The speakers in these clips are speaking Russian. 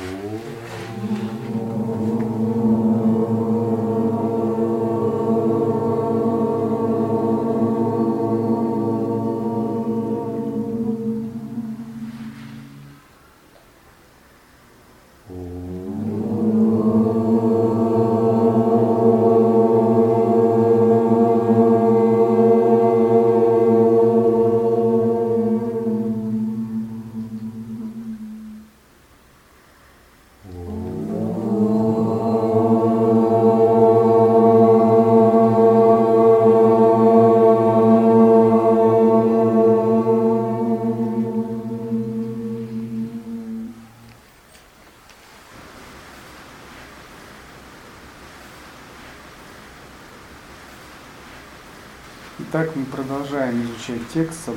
Ooh.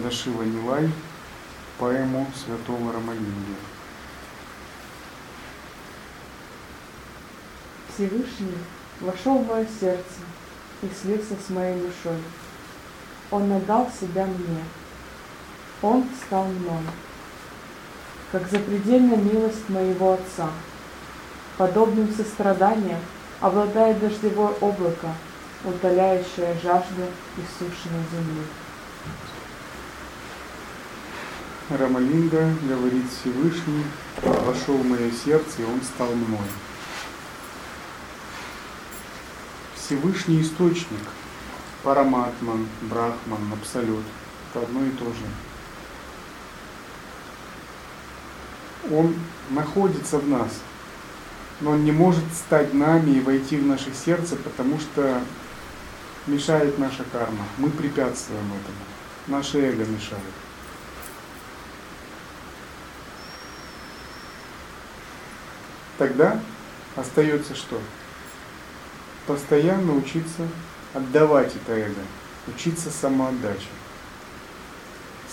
Садашива Нилай, поэму святого Рамалинги. Всевышний вошел в мое сердце и слился с моей душой. Он отдал себя мне. Он стал мной. Как запредельная милость моего Отца. Подобным состраданием обладает дождевое облако, утоляющая жажду иссушенной земли. Рамалинга говорит Всевышний, вошел в мое сердце, и он стал мной. Всевышний источник, Параматман, Брахман, Абсолют, это одно и то же. Он находится в нас, но он не может стать нами и войти в наше сердце, потому что мешает наша карма. Мы препятствуем этому. Наше эго мешает. Тогда остается что? Постоянно учиться отдавать это эго, учиться самоотдаче.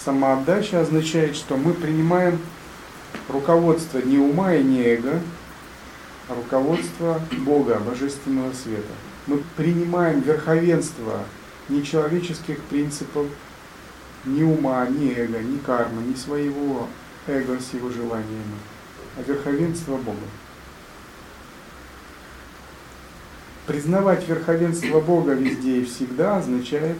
Самоотдача означает, что мы принимаем руководство не ума и не эго, а руководство Бога, Божественного Света мы принимаем верховенство ни человеческих принципов, ни ума, ни эго, ни кармы, ни своего эго с его желаниями, а верховенство Бога. Признавать верховенство Бога везде и всегда означает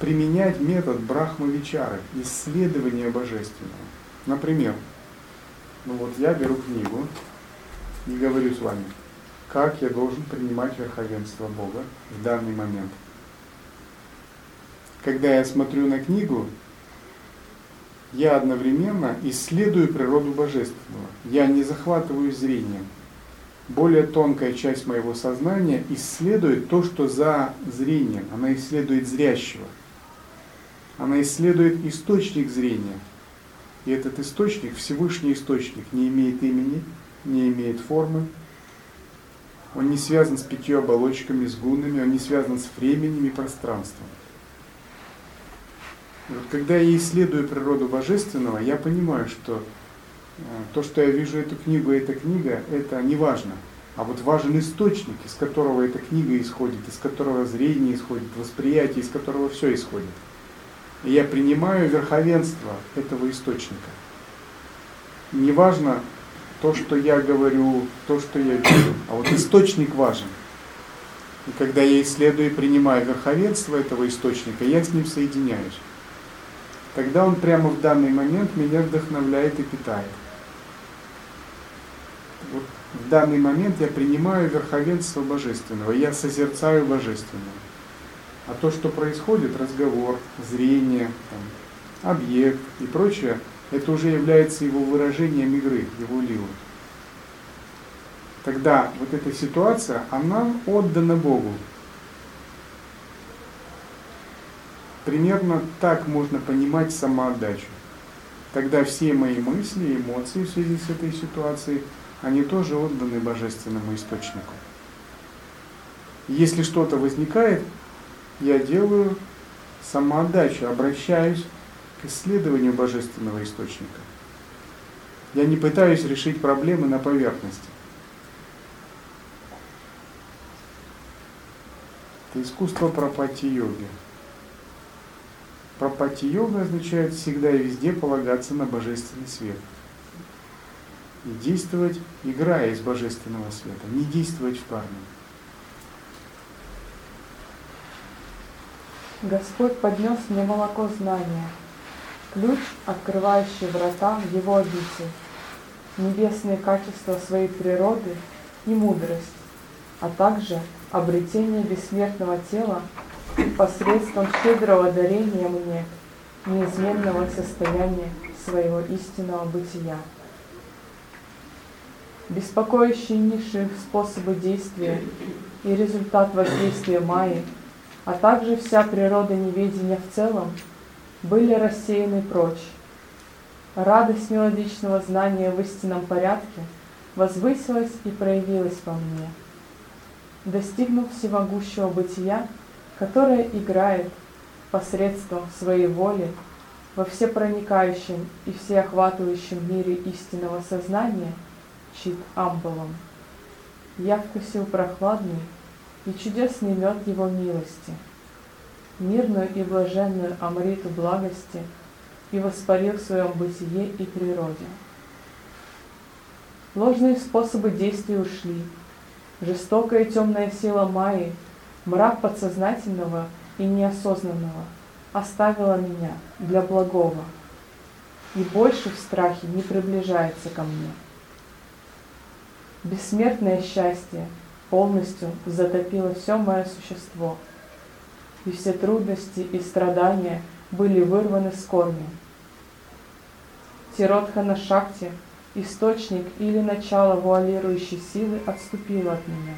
применять метод Брахмавичары, исследования божественного. Например, ну вот я беру книгу, не говорю с вами, как я должен принимать верховенство Бога в данный момент. Когда я смотрю на книгу, я одновременно исследую природу божественного. Я не захватываю зрением. Более тонкая часть моего сознания исследует то, что за зрением. Она исследует зрящего. Она исследует источник зрения. И этот источник, Всевышний источник, не имеет имени, не имеет формы, он не связан с пятью оболочками, с гунами, он не связан с временем и пространством. Вот когда я исследую природу божественного, я понимаю, что э, то, что я вижу эту книгу, эта книга, это не важно. А вот важен источник, из которого эта книга исходит, из которого зрение исходит, восприятие, из которого все исходит. И я принимаю верховенство этого источника. Неважно, то, что я говорю, то, что я вижу. А вот источник важен. И когда я исследую и принимаю верховенство этого источника, я с ним соединяюсь. Тогда он прямо в данный момент меня вдохновляет и питает. Вот в данный момент я принимаю верховенство божественного, я созерцаю божественное. А то, что происходит, разговор, зрение, там, объект и прочее, это уже является его выражением игры, его лилы. Тогда вот эта ситуация, она отдана Богу. Примерно так можно понимать самоотдачу. Тогда все мои мысли, эмоции в связи с этой ситуацией, они тоже отданы божественному источнику. Если что-то возникает, я делаю самоотдачу, обращаюсь к исследованию божественного источника. Я не пытаюсь решить проблемы на поверхности. Это искусство пропати йоги. Пропати-йога означает всегда и везде полагаться на божественный свет. И действовать, играя из божественного света, не действовать в карме. Господь поднес мне молоко знания, ключ, открывающий врата в Его обитель, небесные качества своей природы и мудрость, а также обретение бессмертного тела посредством щедрого дарения мне неизменного состояния своего истинного бытия. Беспокоящие низшие способы действия и результат воздействия Майи – а также вся природа неведения в целом, были рассеяны прочь. Радость мелодичного знания в истинном порядке возвысилась и проявилась во мне. Достигнув всемогущего бытия, которое играет посредством своей воли во всепроникающем и всеохватывающем мире истинного сознания, чит амбалом, я вкусил прохладный и чудесный мед Его милости, мирную и блаженную Амриту благости и воспарил в своем бытие и природе. Ложные способы действий ушли, жестокая темная сила Майи, мрак подсознательного и неосознанного оставила меня для благого и больше в страхе не приближается ко мне. Бессмертное счастье – полностью затопило все мое существо, и все трудности и страдания были вырваны с корнем. Тиротхана Шакти, источник или начало вуалирующей силы, отступило от меня.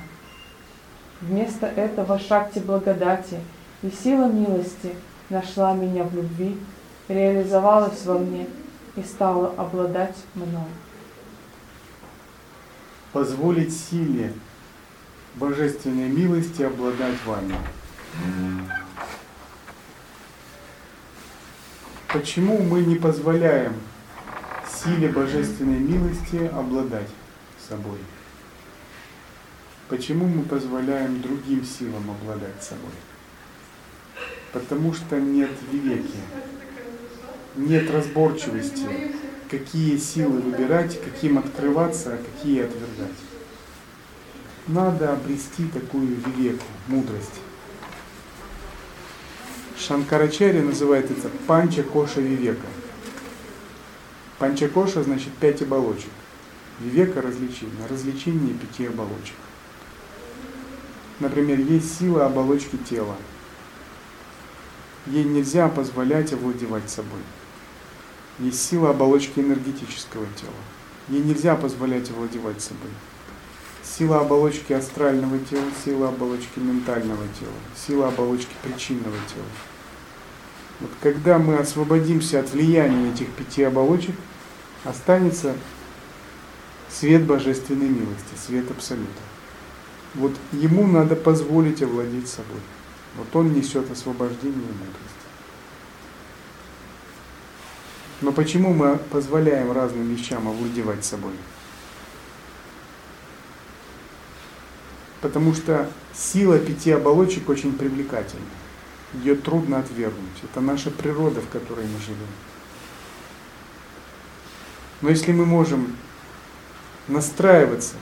Вместо этого Шакти благодати и сила милости нашла меня в любви, реализовалась во мне и стала обладать мной. Позволить силе божественной милости обладать вами. Почему мы не позволяем силе божественной милости обладать собой? Почему мы позволяем другим силам обладать собой? Потому что нет веки, нет разборчивости, какие силы выбирать, каким открываться, а какие отвергать надо обрести такую веку, мудрость. Шанкарачарья называет это панча коша вивека. Панча коша значит пять оболочек. Вивека развлечение, развлечение пяти оболочек. Например, есть сила оболочки тела. Ей нельзя позволять овладевать собой. Есть сила оболочки энергетического тела. Ей нельзя позволять овладевать собой сила оболочки астрального тела, сила оболочки ментального тела, сила оболочки причинного тела. Вот когда мы освободимся от влияния этих пяти оболочек, останется свет божественной милости, свет абсолюта. Вот ему надо позволить овладеть собой. Вот он несет освобождение и мудрость. Но почему мы позволяем разным вещам овладевать собой? Потому что сила пяти оболочек очень привлекательна. Ее трудно отвергнуть. Это наша природа, в которой мы живем. Но если мы можем настраиваться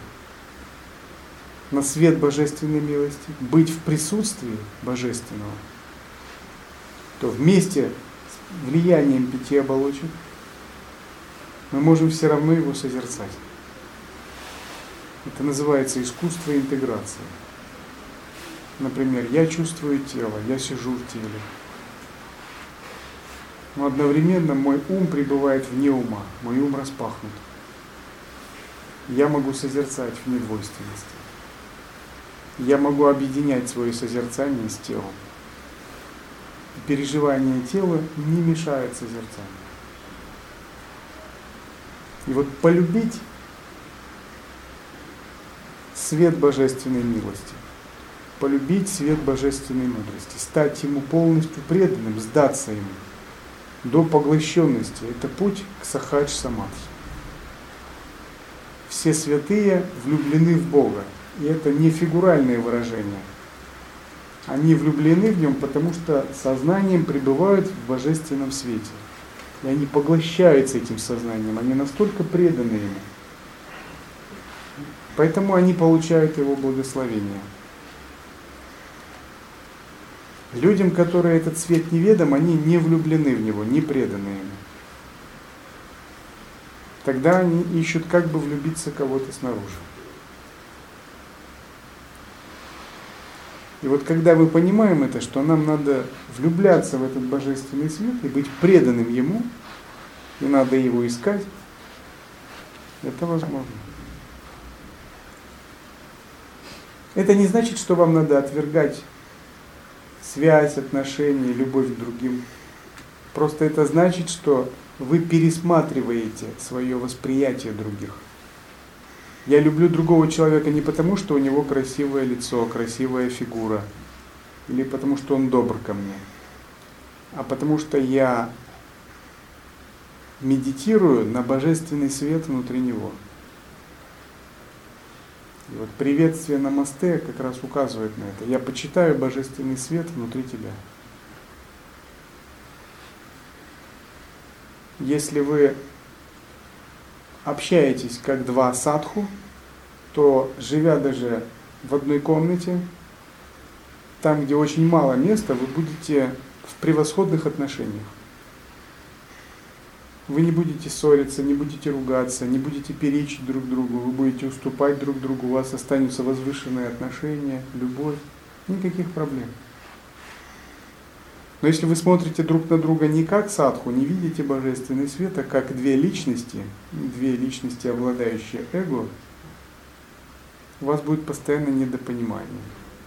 на свет божественной милости, быть в присутствии божественного, то вместе с влиянием пяти оболочек мы можем все равно его созерцать. Это называется искусство интеграции. Например, я чувствую тело, я сижу в теле. Но одновременно мой ум пребывает вне ума, мой ум распахнут. Я могу созерцать в недвойственности. Я могу объединять свое созерцание с телом. Переживание тела не мешает созерцанию. И вот полюбить свет божественной милости, полюбить свет божественной мудрости, стать ему полностью преданным, сдаться ему до поглощенности. Это путь к сахадж самадхи. Все святые влюблены в Бога, и это не фигуральное выражение, Они влюблены в нем, потому что сознанием пребывают в божественном свете. И они поглощаются этим сознанием, они настолько преданы ему. Поэтому они получают его благословение. Людям, которые этот свет неведом, они не влюблены в него, не преданы ему. Тогда они ищут, как бы влюбиться кого-то снаружи. И вот когда мы понимаем это, что нам надо влюбляться в этот божественный свет и быть преданным ему, и надо его искать, это возможно. Это не значит, что вам надо отвергать связь, отношения, любовь к другим. Просто это значит, что вы пересматриваете свое восприятие других. Я люблю другого человека не потому, что у него красивое лицо, красивая фигура, или потому, что он добр ко мне, а потому что я медитирую на божественный свет внутри него. И вот приветствие на мосте как раз указывает на это. Я почитаю божественный свет внутри тебя. Если вы общаетесь как два садху, то живя даже в одной комнате, там, где очень мало места, вы будете в превосходных отношениях. Вы не будете ссориться, не будете ругаться, не будете перечить друг другу, вы будете уступать друг другу, у вас останутся возвышенные отношения, любовь, никаких проблем. Но если вы смотрите друг на друга не как садху, не видите божественный свет, а как две личности, две личности, обладающие эго, у вас будет постоянно недопонимание,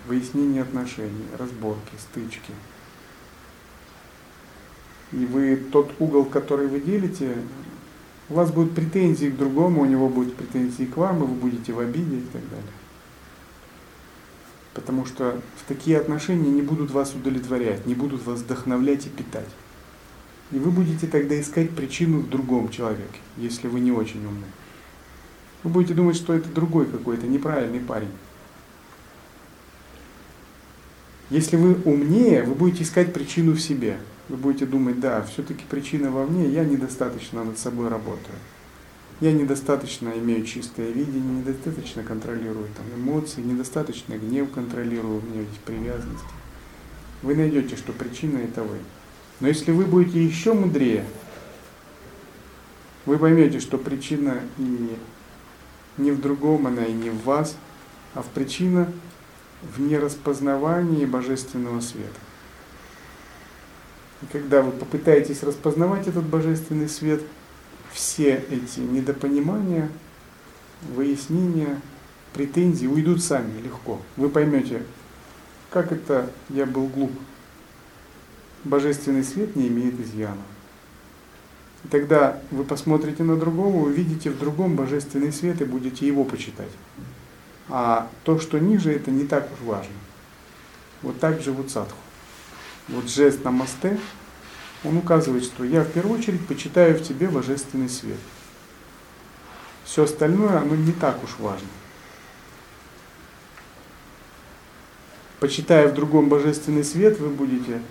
выяснение отношений, разборки, стычки. И вы тот угол, который вы делите, у вас будут претензии к другому, у него будут претензии к вам, и вы будете в обиде и так далее. Потому что в такие отношения не будут вас удовлетворять, не будут вас вдохновлять и питать. И вы будете тогда искать причину в другом человеке, если вы не очень умны. Вы будете думать, что это другой какой-то неправильный парень. Если вы умнее, вы будете искать причину в себе. Вы будете думать, да, все-таки причина во мне, я недостаточно над собой работаю я недостаточно имею чистое видение, недостаточно контролирую там, эмоции, недостаточно гнев контролирую, у меня есть привязанности. Вы найдете, что причина это вы. Но если вы будете еще мудрее, вы поймете, что причина и не в другом, она и не в вас, а в причина в нераспознавании божественного света. И когда вы попытаетесь распознавать этот божественный свет – все эти недопонимания, выяснения, претензии уйдут сами легко. Вы поймете, как это я был глуп. Божественный свет не имеет изъяна. И тогда вы посмотрите на другого, увидите в другом божественный свет и будете его почитать. А то, что ниже, это не так уж важно. Вот так живут садху. Вот жест на мосте он указывает, что я в первую очередь почитаю в тебе божественный свет. Все остальное, оно не так уж важно. Почитая в другом божественный свет, вы будете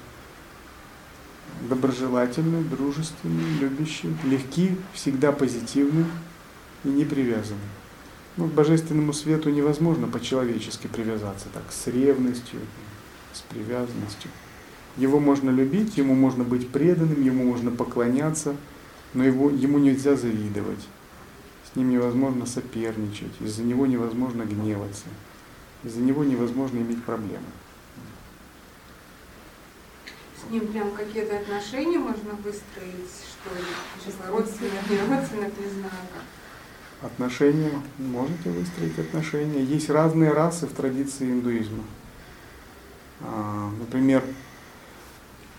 доброжелательны, дружественны, любящие, легки, всегда позитивны и не привязаны. Ну, к божественному свету невозможно по-человечески привязаться, так, с ревностью, с привязанностью. Его можно любить, ему можно быть преданным, ему можно поклоняться, но его, ему нельзя завидовать. С ним невозможно соперничать, из-за него невозможно гневаться, из-за него невозможно иметь проблемы. С ним прям какие-то отношения можно выстроить, что ли? Честно, родственных, не родственных, не знаю как. Отношения, можете выстроить отношения. Есть разные расы в традиции индуизма. А, например,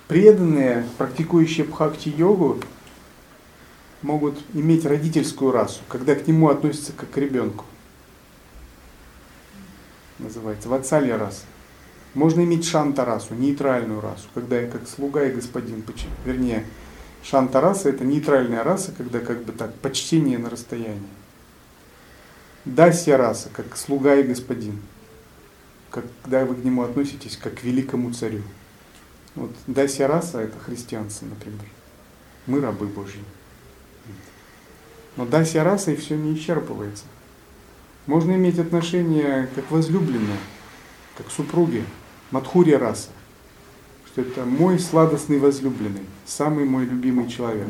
преданные, практикующие бхакти-йогу, могут иметь родительскую расу, когда к нему относятся как к ребенку. Называется ватсалья раса. Можно иметь шанта расу, нейтральную расу, когда я как слуга и господин, вернее, шанта раса это нейтральная раса, когда как бы так, почтение на расстоянии. Дасья раса, как слуга и господин. когда вы к нему относитесь как к великому царю. Вот Дася раса это христианцы, например. Мы рабы Божьи. Но Дася раса и все не исчерпывается. Можно иметь отношения как возлюбленные, как супруги, Мадхурия раса. Что это мой сладостный возлюбленный, самый мой любимый человек.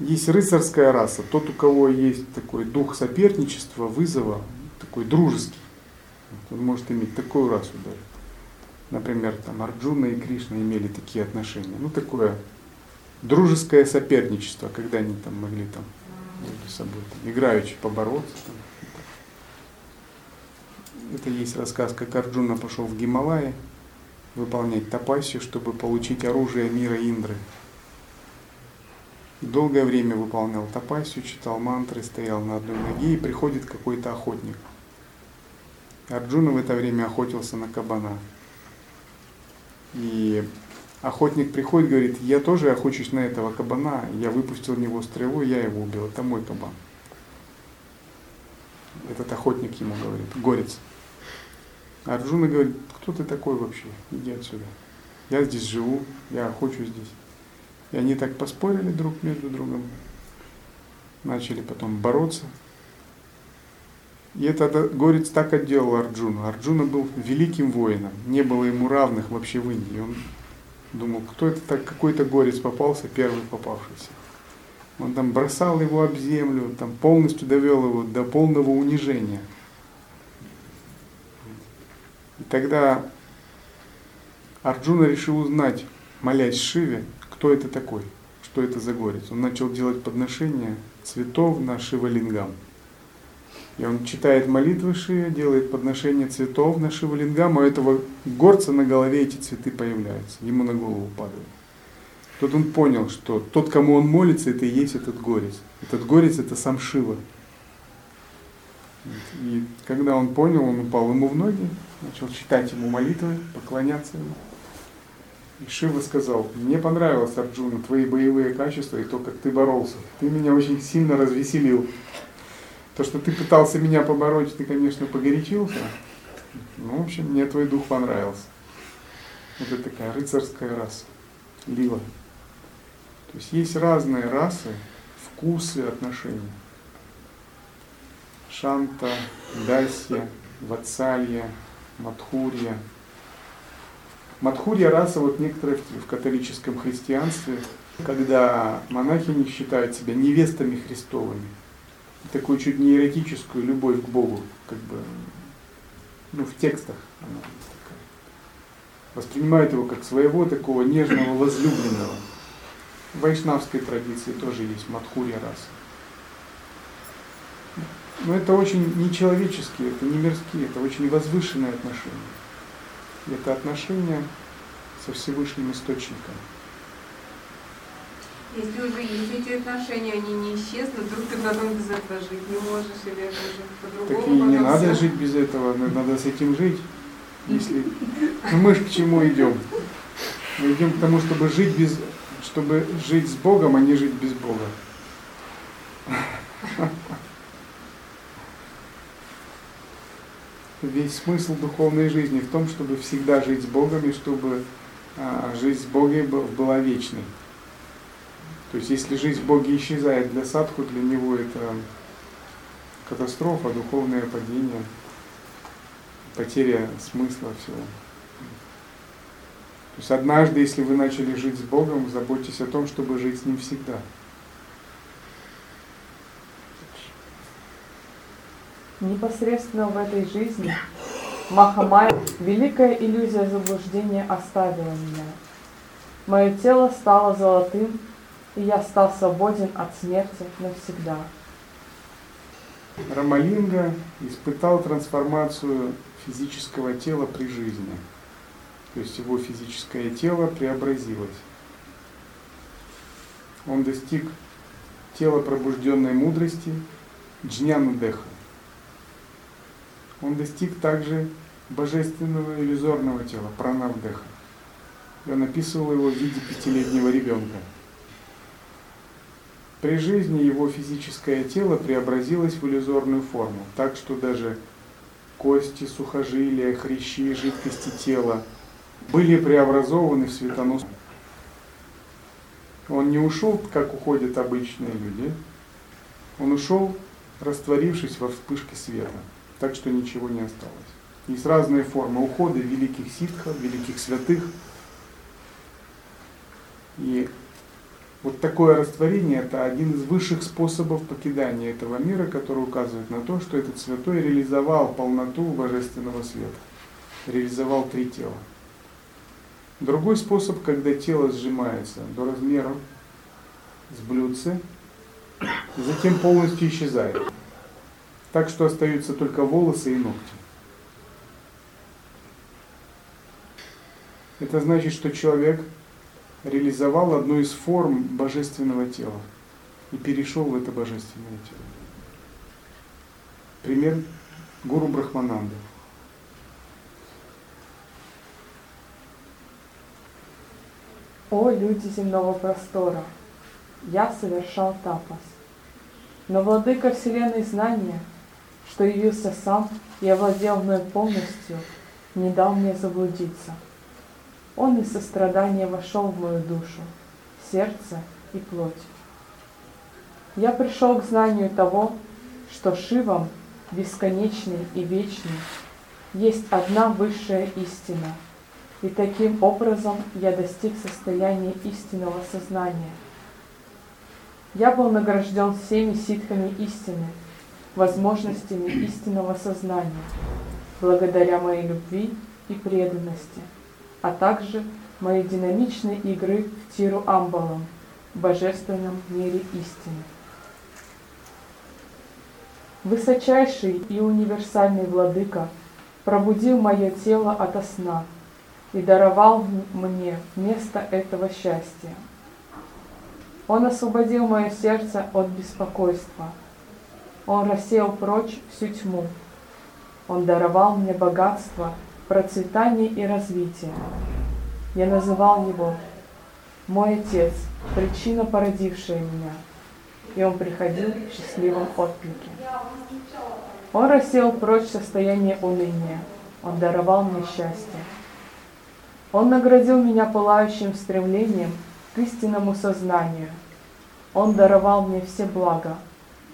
Есть рыцарская раса, тот, у кого есть такой дух соперничества, вызова, такой дружеский. Он может иметь такую расу даже. Например, там Арджуна и Кришна имели такие отношения. Ну, такое дружеское соперничество, когда они там могли там между собой там, играючи побороться. Там. Это есть рассказ, как Арджуна пошел в Гималаи выполнять тапасию, чтобы получить оружие мира Индры. Долгое время выполнял тапасию, читал мантры, стоял на одной ноге, и приходит какой-то охотник. Арджуна в это время охотился на кабана. И охотник приходит, говорит, я тоже охочусь на этого кабана, я выпустил в него стрелу, я его убил, это мой кабан. Этот охотник ему говорит, горец. Арджуна говорит, кто ты такой вообще, иди отсюда. Я здесь живу, я охочусь здесь. И они так поспорили друг между другом, начали потом бороться. И этот горец так отделал Арджуну. Арджуна был великим воином, не было ему равных вообще в Индии. Он думал, кто это так, какой-то горец попался, первый попавшийся. Он там бросал его об землю, там полностью довел его до полного унижения. И тогда Арджуна решил узнать, молясь Шиве, кто это такой, что это за горец. Он начал делать подношения цветов на Шивалингам. И он читает молитвы Шиве, делает подношение цветов на Шивалингам, а у этого горца на голове эти цветы появляются, ему на голову падают. Тут он понял, что тот, кому он молится, это и есть этот горец. Этот горец это сам Шива. И когда он понял, он упал ему в ноги, начал читать ему молитвы, поклоняться ему. И Шива сказал, мне понравилось, Арджуна, твои боевые качества и то, как ты боролся. Ты меня очень сильно развеселил. То, что ты пытался меня побороть, ты, конечно, погорячился. Ну, в общем, мне твой дух понравился. Это такая рыцарская раса, лила. То есть есть разные расы, вкусы, отношения. Шанта, Дасья, Ватсалья, Мадхурья – Мадхурья раса, вот некоторые в католическом христианстве, когда монахини считают себя невестами Христовыми, такую чуть не эротическую любовь к Богу, как бы, ну, в текстах она такая. Воспринимают его как своего такого нежного возлюбленного. В вайшнавской традиции тоже есть Мадхурья раса. Но это очень нечеловеческие, это не мирские, это очень возвышенные отношения это отношение со Всевышним Источником. Если уже есть эти отношения, они не исчезнут, вдруг ты потом без этого жить не можешь, или это уже по-другому. Так и не надо жить без этого, надо с этим жить. Если ну, мы же к чему идем? Мы идем к тому, чтобы жить без, чтобы жить с Богом, а не жить без Бога. весь смысл духовной жизни в том, чтобы всегда жить с Богом и чтобы а, жизнь с Богом была вечной. То есть если жизнь в исчезает для садху, для него это катастрофа, духовное падение, потеря смысла всего. То есть однажды, если вы начали жить с Богом, заботьтесь о том, чтобы жить с Ним всегда. Непосредственно в этой жизни Махамая, великая иллюзия заблуждения оставила меня. Мое тело стало золотым, и я стал свободен от смерти навсегда. Рамалинга испытал трансформацию физического тела при жизни. То есть его физическое тело преобразилось. Он достиг тела пробужденной мудрости, джняну деха он достиг также божественного иллюзорного тела, пранавдеха. И он описывал его в виде пятилетнего ребенка. При жизни его физическое тело преобразилось в иллюзорную форму, так что даже кости, сухожилия, хрящи, жидкости тела были преобразованы в светоносный. Он не ушел, как уходят обычные люди. Он ушел, растворившись во вспышке света, так что ничего не осталось. Есть разные формы ухода великих ситхов, великих святых. И вот такое растворение – это один из высших способов покидания этого мира, который указывает на то, что этот святой реализовал полноту божественного света, реализовал три тела. Другой способ, когда тело сжимается до размера с блюдце, и затем полностью исчезает. Так что остаются только волосы и ногти. Это значит, что человек реализовал одну из форм божественного тела и перешел в это божественное тело. Пример Гуру Брахмананды. О, люди земного простора! Я совершал тапас. Но владыка Вселенной знания, что явился сам и овладел мной полностью, не дал мне заблудиться. Он из сострадания вошел в мою душу, сердце и плоть. Я пришел к знанию того, что Шивом, бесконечный и вечный, есть одна высшая истина, и таким образом я достиг состояния истинного сознания. Я был награжден всеми ситхами истины, возможностями истинного сознания, благодаря моей любви и преданности – а также моей динамичной игры в Тиру Амбалом, божественном мире истины. Высочайший и универсальный владыка пробудил мое тело ото сна и даровал мне место этого счастья. Он освободил мое сердце от беспокойства. Он рассеял прочь всю тьму. Он даровал мне богатство – процветание и развитие. Я называл его «Мой Отец, причина, породившая меня», и он приходил в счастливом отклике. Он рассеял прочь состояние уныния, он даровал мне счастье. Он наградил меня пылающим стремлением к истинному сознанию. Он даровал мне все блага.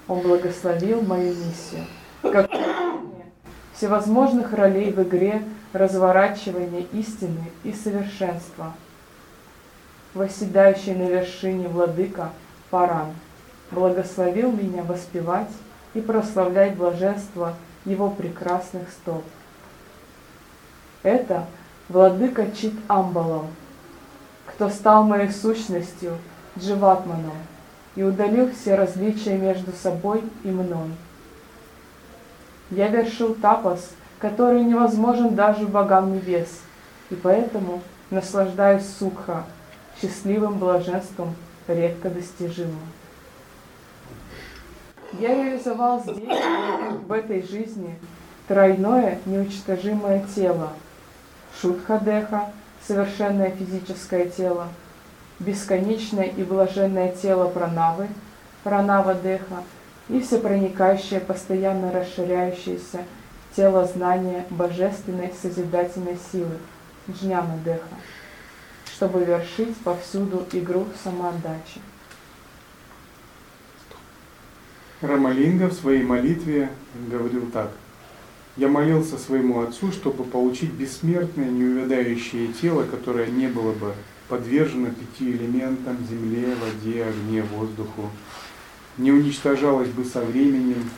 Он благословил мою миссию. Как всевозможных ролей в игре разворачивания истины и совершенства. Восседающий на вершине владыка Паран благословил меня воспевать и прославлять блаженство его прекрасных стоп. Это владыка Чит Амбалом, кто стал моей сущностью Дживатманом и удалил все различия между собой и мной. Я вершил тапас – который невозможен даже богам небес, и поэтому наслаждаюсь сукха, счастливым блаженством, редко достижимым. Я реализовал здесь, в этой жизни, тройное неуничтожимое тело, шутхадеха, совершенное физическое тело, бесконечное и блаженное тело пранавы, пранава-деха, и всепроникающее, постоянно расширяющееся тело знания божественной созидательной силы, джняна деха, чтобы вершить повсюду игру самоотдачи. Рамалинга в своей молитве говорил так. Я молился своему отцу, чтобы получить бессмертное, неувядающее тело, которое не было бы подвержено пяти элементам – земле, воде, огне, воздуху, не уничтожалось бы со временем,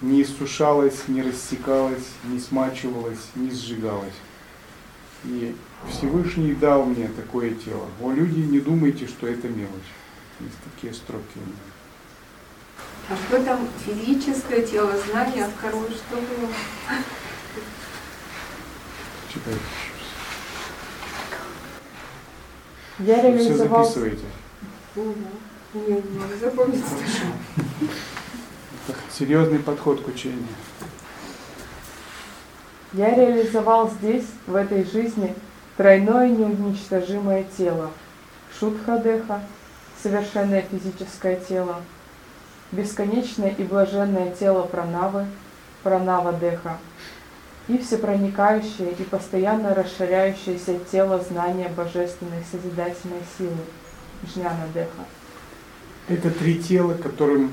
не иссушалась, не рассекалась, не смачивалась, не сжигалась. И Всевышний дал мне такое тело. О, люди, не думайте, что это мелочь. Есть такие строки у меня. А что там физическое тело, знание, а второе что было? Читайте Я реализовал... Все записывайте. Угу. Нет, не запомнить серьезный подход к учению. Я реализовал здесь, в этой жизни, тройное неуничтожимое тело. Шутхадеха, совершенное физическое тело, бесконечное и блаженное тело пранавы, пранава-деха, и всепроникающее и постоянно расширяющееся тело знания божественной созидательной силы Джняна Деха. Это три тела, которым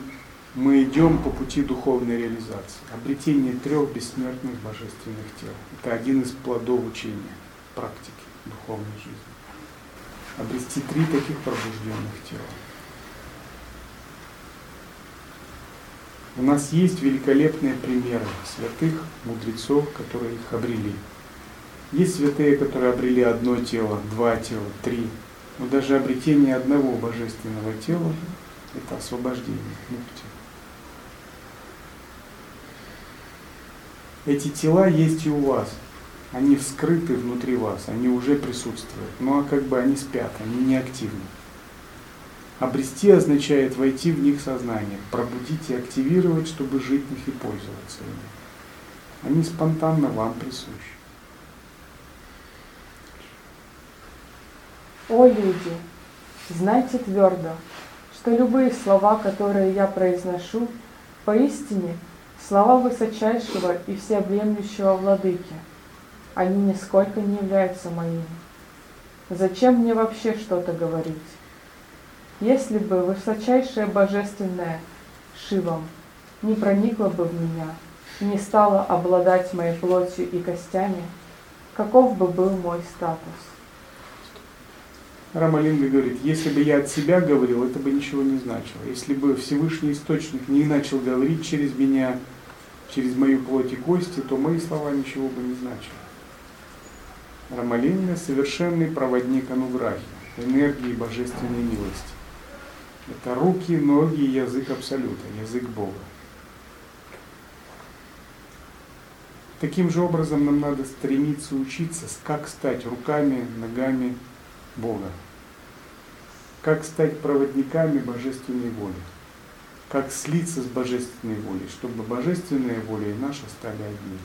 мы идем по пути духовной реализации. Обретение трех бессмертных божественных тел. Это один из плодов учения, практики духовной жизни. Обрести три таких пробужденных тела. У нас есть великолепные примеры святых, мудрецов, которые их обрели. Есть святые, которые обрели одно тело, два тела, три. Но даже обретение одного божественного тела – это освобождение. Эти тела есть и у вас. Они вскрыты внутри вас, они уже присутствуют. Ну а как бы они спят, они не активны. Обрести означает войти в них сознание, пробудить и активировать, чтобы жить в них и пользоваться ими. Они спонтанно вам присущи. О люди, знайте твердо, что любые слова, которые я произношу, поистине слова высочайшего и всеобъемлющего владыки. Они нисколько не являются моими. Зачем мне вообще что-то говорить? Если бы высочайшее божественное Шивом не проникло бы в меня не стало обладать моей плотью и костями, каков бы был мой статус? Рамалинга говорит, если бы я от себя говорил, это бы ничего не значило. Если бы Всевышний Источник не начал говорить через меня, через мою плоть и кости, то мои слова ничего бы не значили. Рамалинга – совершенный проводник Ануграхи, энергии божественной милости. Это руки, ноги и язык Абсолюта, язык Бога. Таким же образом нам надо стремиться учиться, как стать руками, ногами Бога. Как стать проводниками божественной воли. Как слиться с божественной волей, чтобы божественная воля и наша стали одни.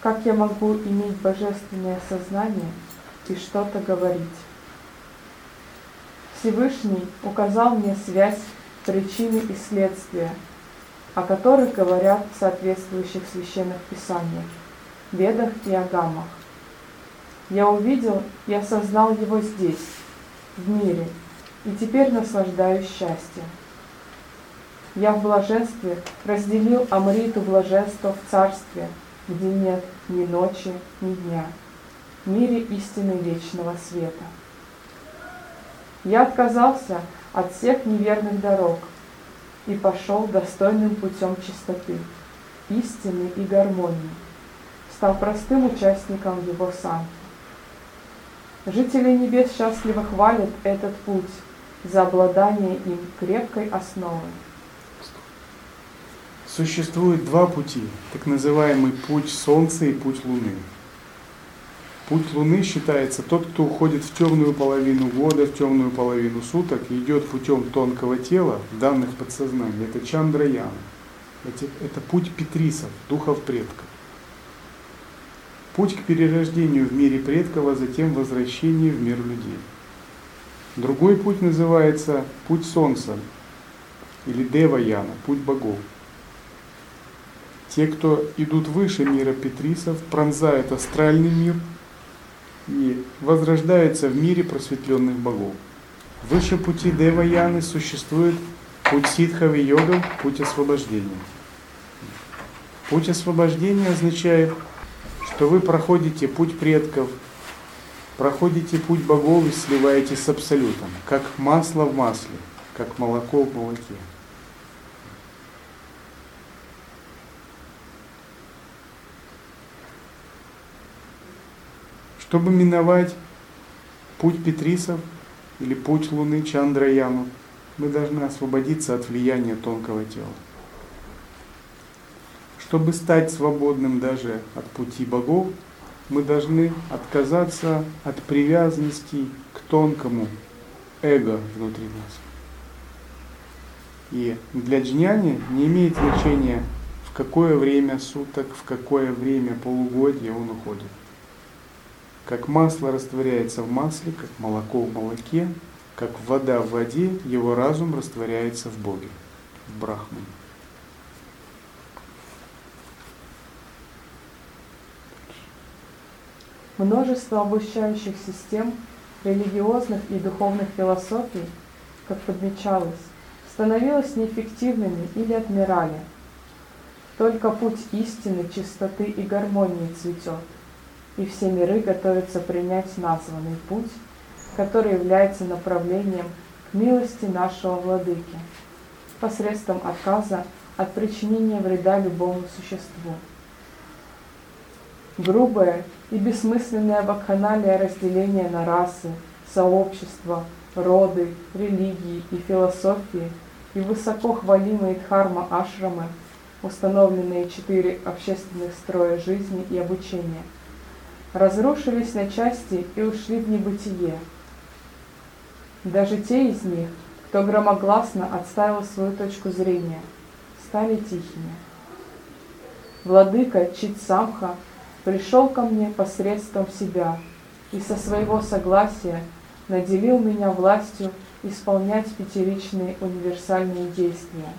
Как я могу иметь божественное сознание и что-то говорить? Всевышний указал мне связь причины и следствия, о которых говорят в соответствующих священных писаниях, Ведах и Агамах. Я увидел и осознал его здесь, в мире, и теперь наслаждаюсь счастьем. Я в блаженстве разделил Амриту блаженства в царстве, где нет ни ночи, ни дня, в мире истины вечного света. Я отказался от всех неверных дорог и пошел достойным путем чистоты, истины и гармонии, стал простым участником его санки. Жители небес счастливо хвалят этот путь за обладание им крепкой основой. Существует два пути, так называемый путь Солнца и путь Луны. Путь Луны считается тот, кто уходит в темную половину года, в темную половину суток и идет путем тонкого тела, данных подсознания. Это Чандраяна. Это, это путь Петрисов, духов предков. Путь к перерождению в мире предков, а затем возвращение в мир людей. Другой путь называется путь Солнца или Деваяна, путь богов. Те, кто идут выше мира Петрисов, пронзают астральный мир и возрождаются в мире просветленных богов. Выше пути Деваяны существует путь ситхави йога, путь освобождения. Путь освобождения означает что вы проходите путь предков, проходите путь богов и сливаетесь с Абсолютом, как масло в масле, как молоко в молоке. Чтобы миновать путь Петрисов или путь Луны Чандраяну, мы должны освободиться от влияния тонкого тела. Чтобы стать свободным даже от пути богов, мы должны отказаться от привязанности к тонкому эго внутри нас. И для джняни не имеет значения, в какое время суток, в какое время полугодия он уходит. Как масло растворяется в масле, как молоко в молоке, как вода в воде, его разум растворяется в Боге, в Брахмане. Множество обучающих систем, религиозных и духовных философий, как подмечалось, становилось неэффективными или отмирали. Только путь истины, чистоты и гармонии цветет, и все миры готовятся принять названный путь, который является направлением к милости нашего Владыки, посредством отказа от причинения вреда любому существу. Грубое и бессмысленное вакханалия разделения на расы, сообщества, роды, религии и философии и высоко хвалимые дхарма ашрамы, установленные четыре общественных строя жизни и обучения, разрушились на части и ушли в небытие. Даже те из них, кто громогласно отставил свою точку зрения, стали тихими. Владыка Читсамха пришел ко мне посредством себя и со своего согласия наделил меня властью исполнять пятеричные универсальные действия.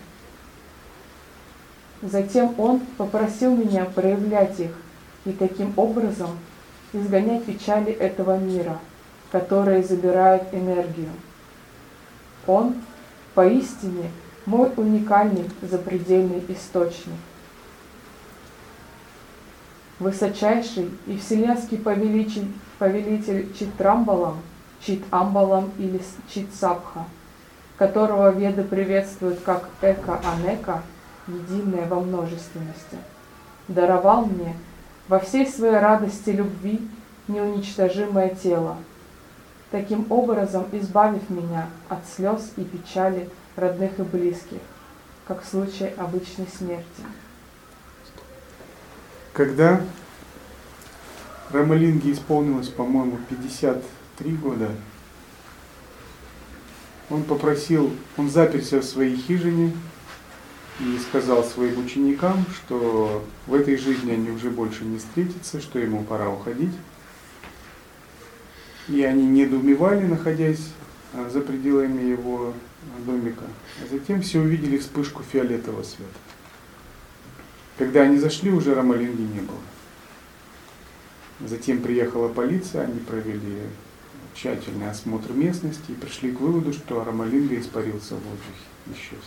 Затем он попросил меня проявлять их и таким образом изгонять печали этого мира, которые забирают энергию. Он поистине мой уникальный запредельный источник. Высочайший и вселенский повелитель, повелитель Читрамбалам – Чит Амбалам или Чит Сабха, которого веды приветствуют как Эка-Анека, единое во множественности, даровал мне во всей своей радости любви неуничтожимое тело, таким образом избавив меня от слез и печали родных и близких, как в случае обычной смерти. Когда Рамалинге исполнилось, по-моему, 50 три года, он попросил, он заперся в своей хижине и сказал своим ученикам, что в этой жизни они уже больше не встретятся, что ему пора уходить. И они недоумевали, находясь а, за пределами его домика. А затем все увидели вспышку фиолетового света. Когда они зашли, уже Рамалинги не было. Затем приехала полиция, они провели тщательный осмотр местности и пришли к выводу, что Арамалинга испарился в воздухе, исчез.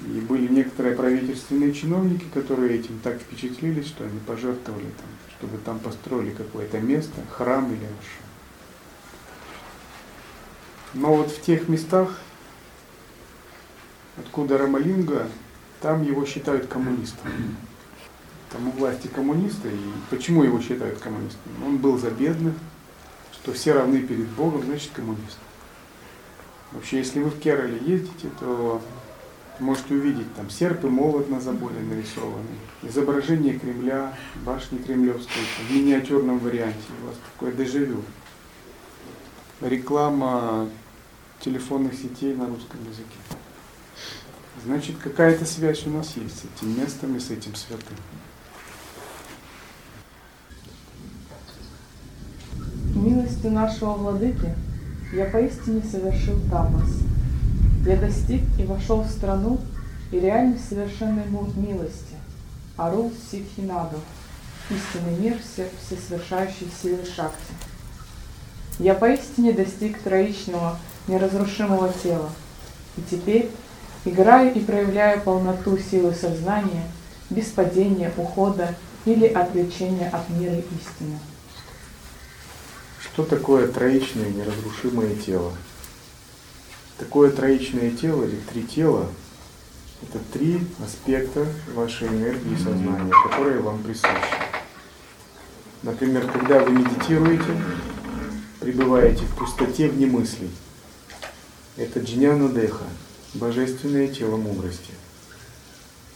И были некоторые правительственные чиновники, которые этим так впечатлились, что они пожертвовали там, чтобы там построили какое-то место, храм или ашрам. Но вот в тех местах, откуда Рамалинга, там его считают коммунистом. Там у власти коммунисты, и почему его считают коммунистом? Он был за бедных, что все равны перед Богом, значит коммунист. Вообще, если вы в Керале ездите, то можете увидеть там серп и молот на заборе нарисованы, изображение Кремля, башни Кремлевской в миниатюрном варианте. У вас такое дежавю. Реклама телефонных сетей на русском языке. Значит, какая-то связь у нас есть с этим местом и с этим святым. Милостью нашего Владыки я поистине совершил тапас. Я достиг и вошел в страну и реальность совершенной милости, Арул Сидхинаду, истинный мир все, всесовершающей силы Шакти. Я поистине достиг троичного неразрушимого тела, и теперь играю и проявляю полноту силы сознания без падения, ухода или отвлечения от мира истины. Что такое троичное неразрушимое тело? Такое троичное тело или три тела – это три аспекта вашей энергии и сознания, которые вам присущи. Например, когда вы медитируете, пребываете в пустоте вне мыслей. Это джняна деха, божественное тело мудрости.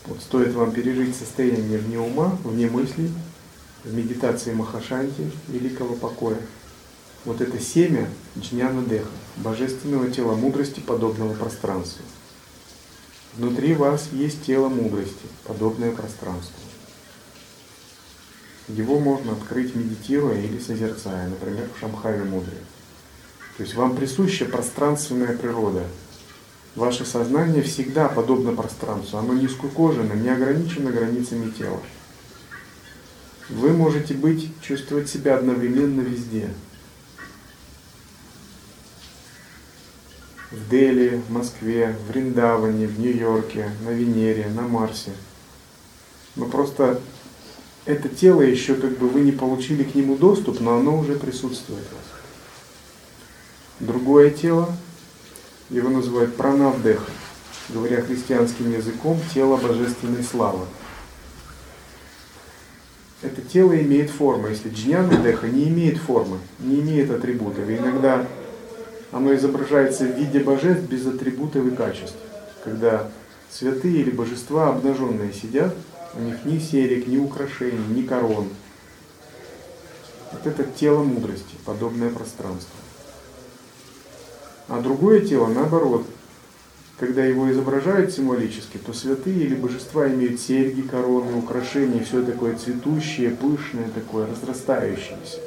Вот стоит вам пережить состояние вне ума, вне мыслей, в медитации Махашанти, великого покоя – вот это семя джняна деха, божественного тела мудрости, подобного пространству. Внутри вас есть тело мудрости, подобное пространству. Его можно открыть медитируя или созерцая, например, в Шамхаве Мудре. То есть вам присуща пространственная природа. Ваше сознание всегда подобно пространству. Оно не скукожено, не ограничено границами тела. Вы можете быть, чувствовать себя одновременно везде. В Дели, в Москве, в Риндаване, в Нью-Йорке, на Венере, на Марсе. Но просто это тело еще как бы вы не получили к нему доступ, но оно уже присутствует в вас. Другое тело, его называют пранавдеха, говоря христианским языком, тело божественной славы. Это тело имеет форму. Если джняна не имеет формы, не имеет атрибутов, и иногда оно изображается в виде божеств без атрибутов и качеств. Когда святые или божества обнаженные сидят, у них ни серик, ни украшений, ни корон. Вот это тело мудрости, подобное пространство. А другое тело, наоборот, когда его изображают символически, то святые или божества имеют серьги, короны, украшения, все такое цветущее, пышное такое, разрастающееся.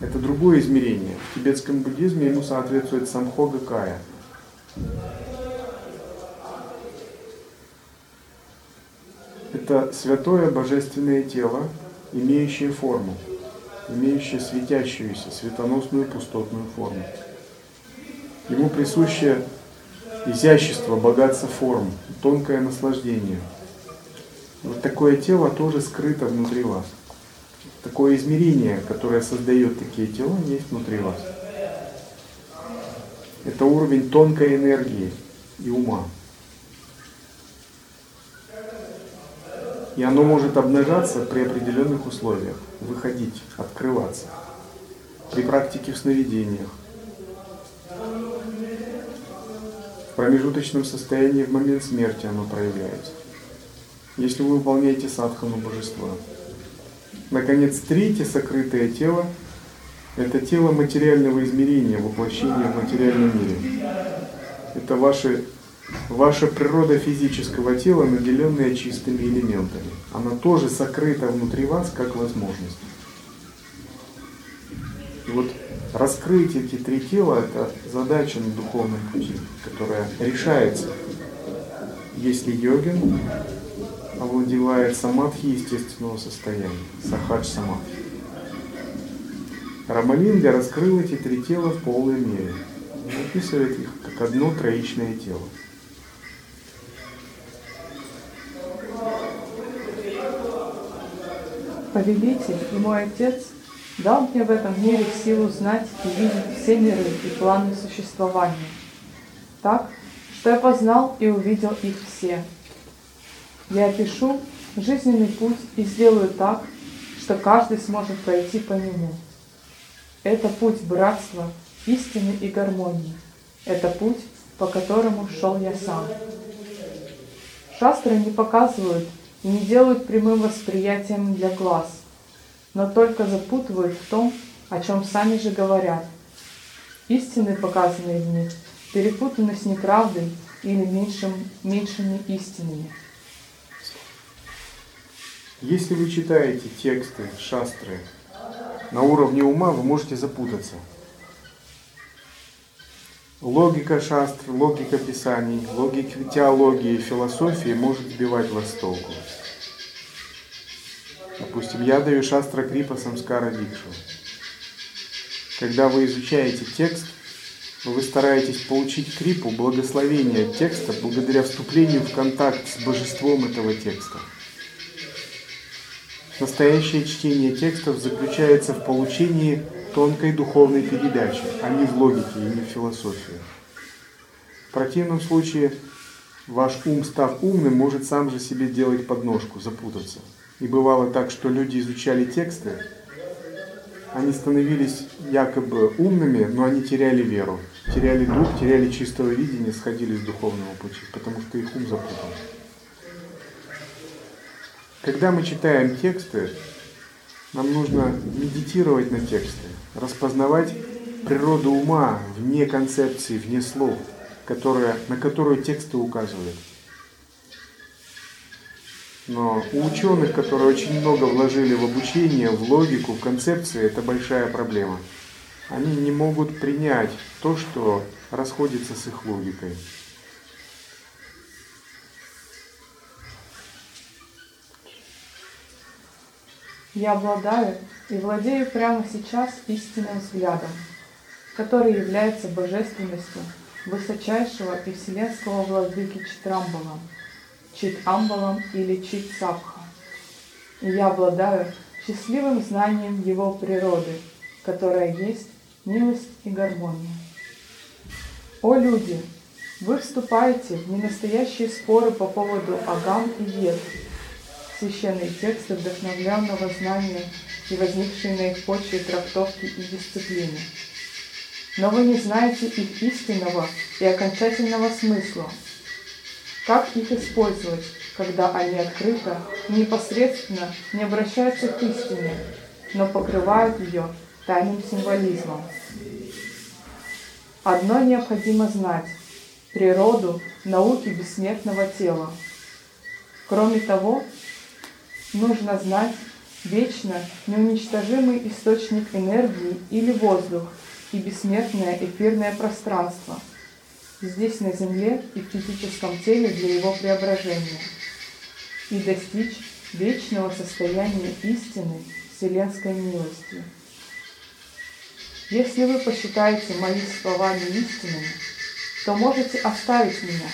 Это другое измерение. В тибетском буддизме ему соответствует самхога кая. Это святое божественное тело, имеющее форму, имеющее светящуюся, светоносную пустотную форму. Ему присуще изящество, богатство форм, тонкое наслаждение. Вот такое тело тоже скрыто внутри вас. Такое измерение, которое создает такие тела, есть внутри вас. Это уровень тонкой энергии и ума. И оно может обнажаться при определенных условиях, выходить, открываться. При практике в сновидениях, промежуточном состоянии в момент смерти оно проявляется. Если вы выполняете садхану божества. Наконец, третье сокрытое тело – это тело материального измерения, воплощения в материальном мире. Это ваши, ваша природа физического тела, наделенная чистыми элементами. Она тоже сокрыта внутри вас как возможность. И вот раскрыть эти три тела – это задача на духовном пути, которая решается, если йогин овладевает самадхи естественного состояния, сахадж самадхи. Рамалинга раскрыл эти три тела в полной мере. Описывает их как одно троичное тело. Повелитель и мой отец дал мне в этом мире силу знать и видеть все миры и планы существования, так, что я познал и увидел их все. Я опишу жизненный путь и сделаю так, что каждый сможет пройти по нему. Это путь братства, истины и гармонии. Это путь, по которому шел я сам. Шастры не показывают и не делают прямым восприятием для глаз – но только запутывают в том, о чем сами же говорят. Истины, показанные в них, перепутаны с неправдой или меньшим, меньшими истинами. Если вы читаете тексты, шастры, на уровне ума вы можете запутаться. Логика шастр, логика писаний, логика теологии, философии может сбивать вас с толку. Допустим, я даю шастра крипа самскара дикшу. Когда вы изучаете текст, вы стараетесь получить крипу, благословение текста, благодаря вступлению в контакт с божеством этого текста. Настоящее чтение текстов заключается в получении тонкой духовной передачи, а не в логике и не в философии. В противном случае ваш ум, став умным, может сам же себе делать подножку, запутаться – и бывало так, что люди изучали тексты, они становились якобы умными, но они теряли веру, теряли дух, теряли чистое видение, сходили с духовного пути, потому что их ум запутан. Когда мы читаем тексты, нам нужно медитировать на тексты, распознавать природу ума вне концепции, вне слов, которая, на которую тексты указывают. Но у ученых, которые очень много вложили в обучение, в логику, в концепции, это большая проблема. Они не могут принять то, что расходится с их логикой. Я обладаю и владею прямо сейчас истинным взглядом, который является божественностью высочайшего и вселенского владыки Читрамбалам, Чит-Амбалам или Чит-Сабха. И я обладаю счастливым знанием его природы, которая есть милость и гармония. О люди, вы вступаете в ненастоящие споры по поводу Агам и Вед, священные тексты вдохновленного знания и возникшие на их почве трактовки и дисциплины. Но вы не знаете их истинного и окончательного смысла. Как их использовать, когда они открыто непосредственно не обращаются к истине, но покрывают ее тайным символизмом? Одно необходимо знать – природу науки бессмертного тела. Кроме того, нужно знать вечно неуничтожимый источник энергии или воздух и бессмертное эфирное пространство здесь на Земле и в физическом теле для его преображения и достичь вечного состояния истины вселенской милости. Если вы посчитаете мои слова неистинными, то можете оставить меня.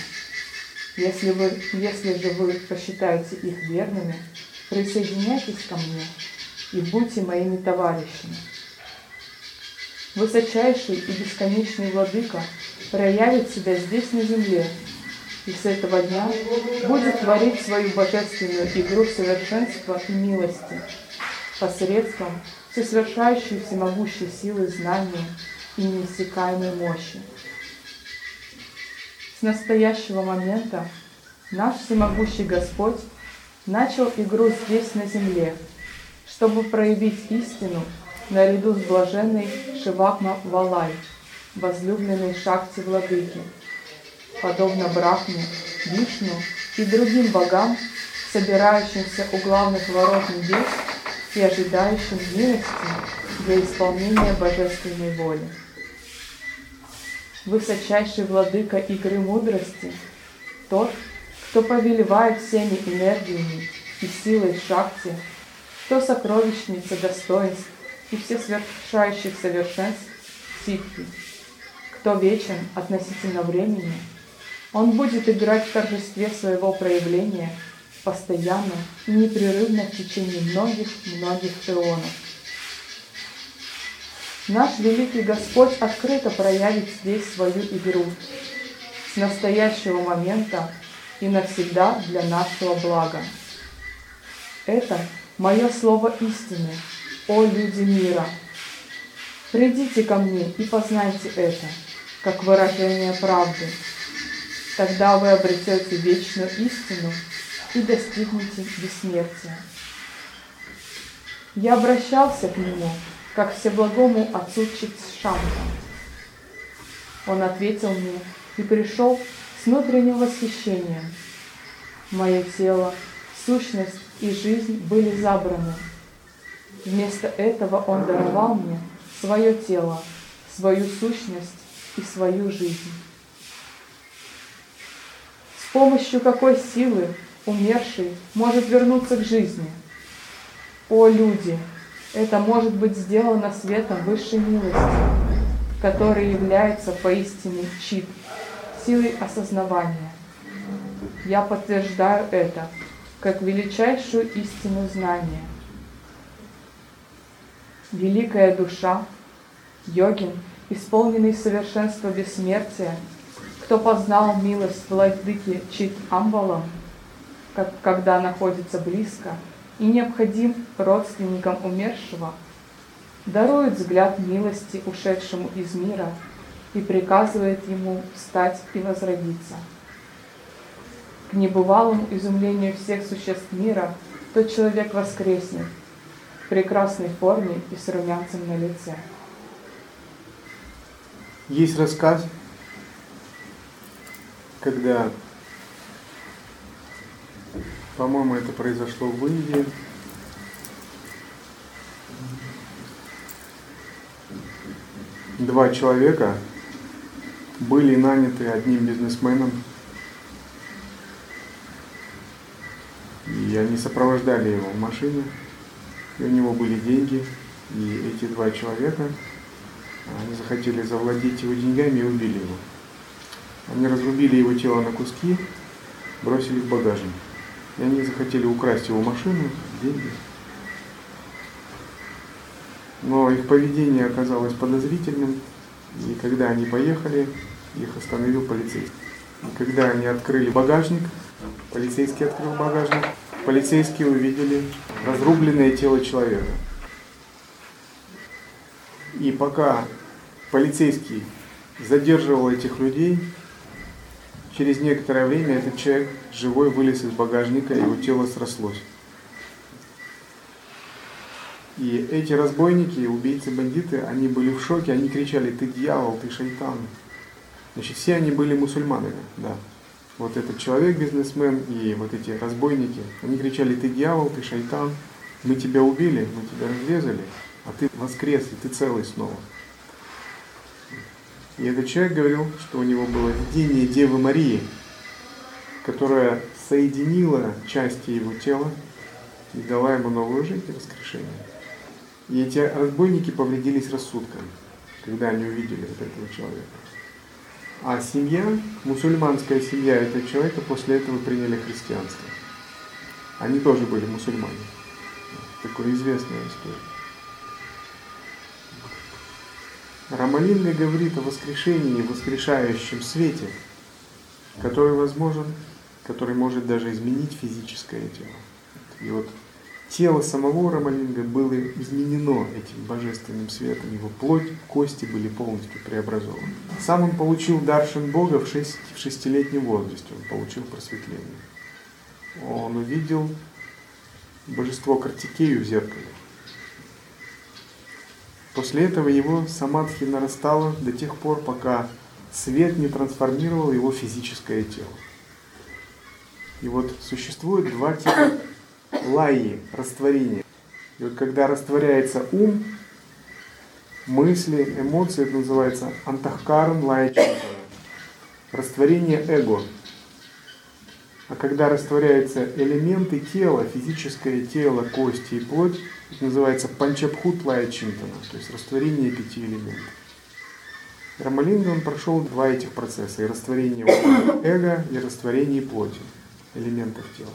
Если, вы, если же вы посчитаете их верными, присоединяйтесь ко мне и будьте моими товарищами. Высочайший и бесконечный Владыка проявит себя здесь на земле, и с этого дня будет творить свою божественную игру совершенства и милости посредством всесовершающей всемогущей силы знания и неиссякаемой мощи. С настоящего момента наш всемогущий Господь начал игру здесь, на земле, чтобы проявить истину наряду с блаженной Шивакма Валай, возлюбленной Шакти Владыки, подобно Брахме, Вишну и другим богам, собирающимся у главных ворот небес и ожидающим милости для исполнения божественной воли. Высочайший владыка игры мудрости, тот, кто повелевает всеми энергиями и силой шахти, кто сокровищница достоинств и все свершающих совершенств ситхи, кто вечен относительно времени, он будет играть в торжестве своего проявления – постоянно и непрерывно в течение многих-многих эонов. Наш великий Господь открыто проявит здесь свою игру с настоящего момента и навсегда для нашего блага. Это мое слово истины, о люди мира. Придите ко мне и познайте это, как выражение правды. Тогда вы обретете вечную истину и достигнете бессмертия. Я обращался к нему, как всеблагому отцу Читшанта. Он ответил мне и пришел с внутренним восхищением. Мое тело, сущность и жизнь были забраны. Вместо этого он даровал мне свое тело, свою сущность и свою жизнь. С помощью какой силы умерший может вернуться к жизни. О, люди! Это может быть сделано светом высшей милости, который является поистине чит, силой осознавания. Я подтверждаю это как величайшую истину знания. Великая душа, йогин, исполненный совершенства бессмертия, кто познал милость владыки Чит Амбалам, как, когда находится близко и необходим родственникам умершего, дарует взгляд милости ушедшему из мира и приказывает ему встать и возродиться. К небывалому изумлению всех существ мира тот человек воскреснет в прекрасной форме и с румянцем на лице. Есть рассказ, когда по-моему, это произошло в Индии. Два человека были наняты одним бизнесменом, и они сопровождали его в машине. и у него были деньги, и эти два человека, они захотели завладеть его деньгами и убили его. Они разрубили его тело на куски, бросили в багажник. И они захотели украсть его машину, деньги. Но их поведение оказалось подозрительным, и когда они поехали, их остановил полицейский. И когда они открыли багажник, полицейский открыл багажник, полицейские увидели разрубленное тело человека. И пока полицейский задерживал этих людей, через некоторое время этот человек живой вылез из багажника, его тело срослось. И эти разбойники, убийцы, бандиты, они были в шоке, они кричали, ты дьявол, ты шайтан. Значит, все они были мусульманами, да. Вот этот человек, бизнесмен и вот эти разбойники, они кричали, ты дьявол, ты шайтан, мы тебя убили, мы тебя разрезали, а ты воскрес, и ты целый снова. И этот человек говорил, что у него было видение Девы Марии, которая соединила части его тела и дала ему новую жизнь и воскрешение. И эти разбойники повредились рассудком, когда они увидели вот этого человека. А семья, мусульманская семья этого человека после этого приняли христианство. Они тоже были мусульмане. Такая известная история. Рамалинга говорит о воскрешении, воскрешающем свете, который возможен, который может даже изменить физическое тело. И вот тело самого Рамалинга было изменено этим божественным светом, его плоть, кости были полностью преобразованы. Сам он получил даршин Бога в, шесть, в шестилетнем возрасте, он получил просветление. Он увидел божество Картикею в зеркале. После этого его самадхи нарастало до тех пор, пока свет не трансформировал его физическое тело. И вот существует два типа лаи, растворения. И вот когда растворяется ум, мысли, эмоции, это называется антахкарам лая Растворение эго. А когда растворяются элементы тела, физическое тело, кости и плоть, это называется панчабхут лая чинтана, то есть растворение пяти элементов. Рамалинга он прошел два этих процесса, и растворение эго, и растворение плоти, элементов тела.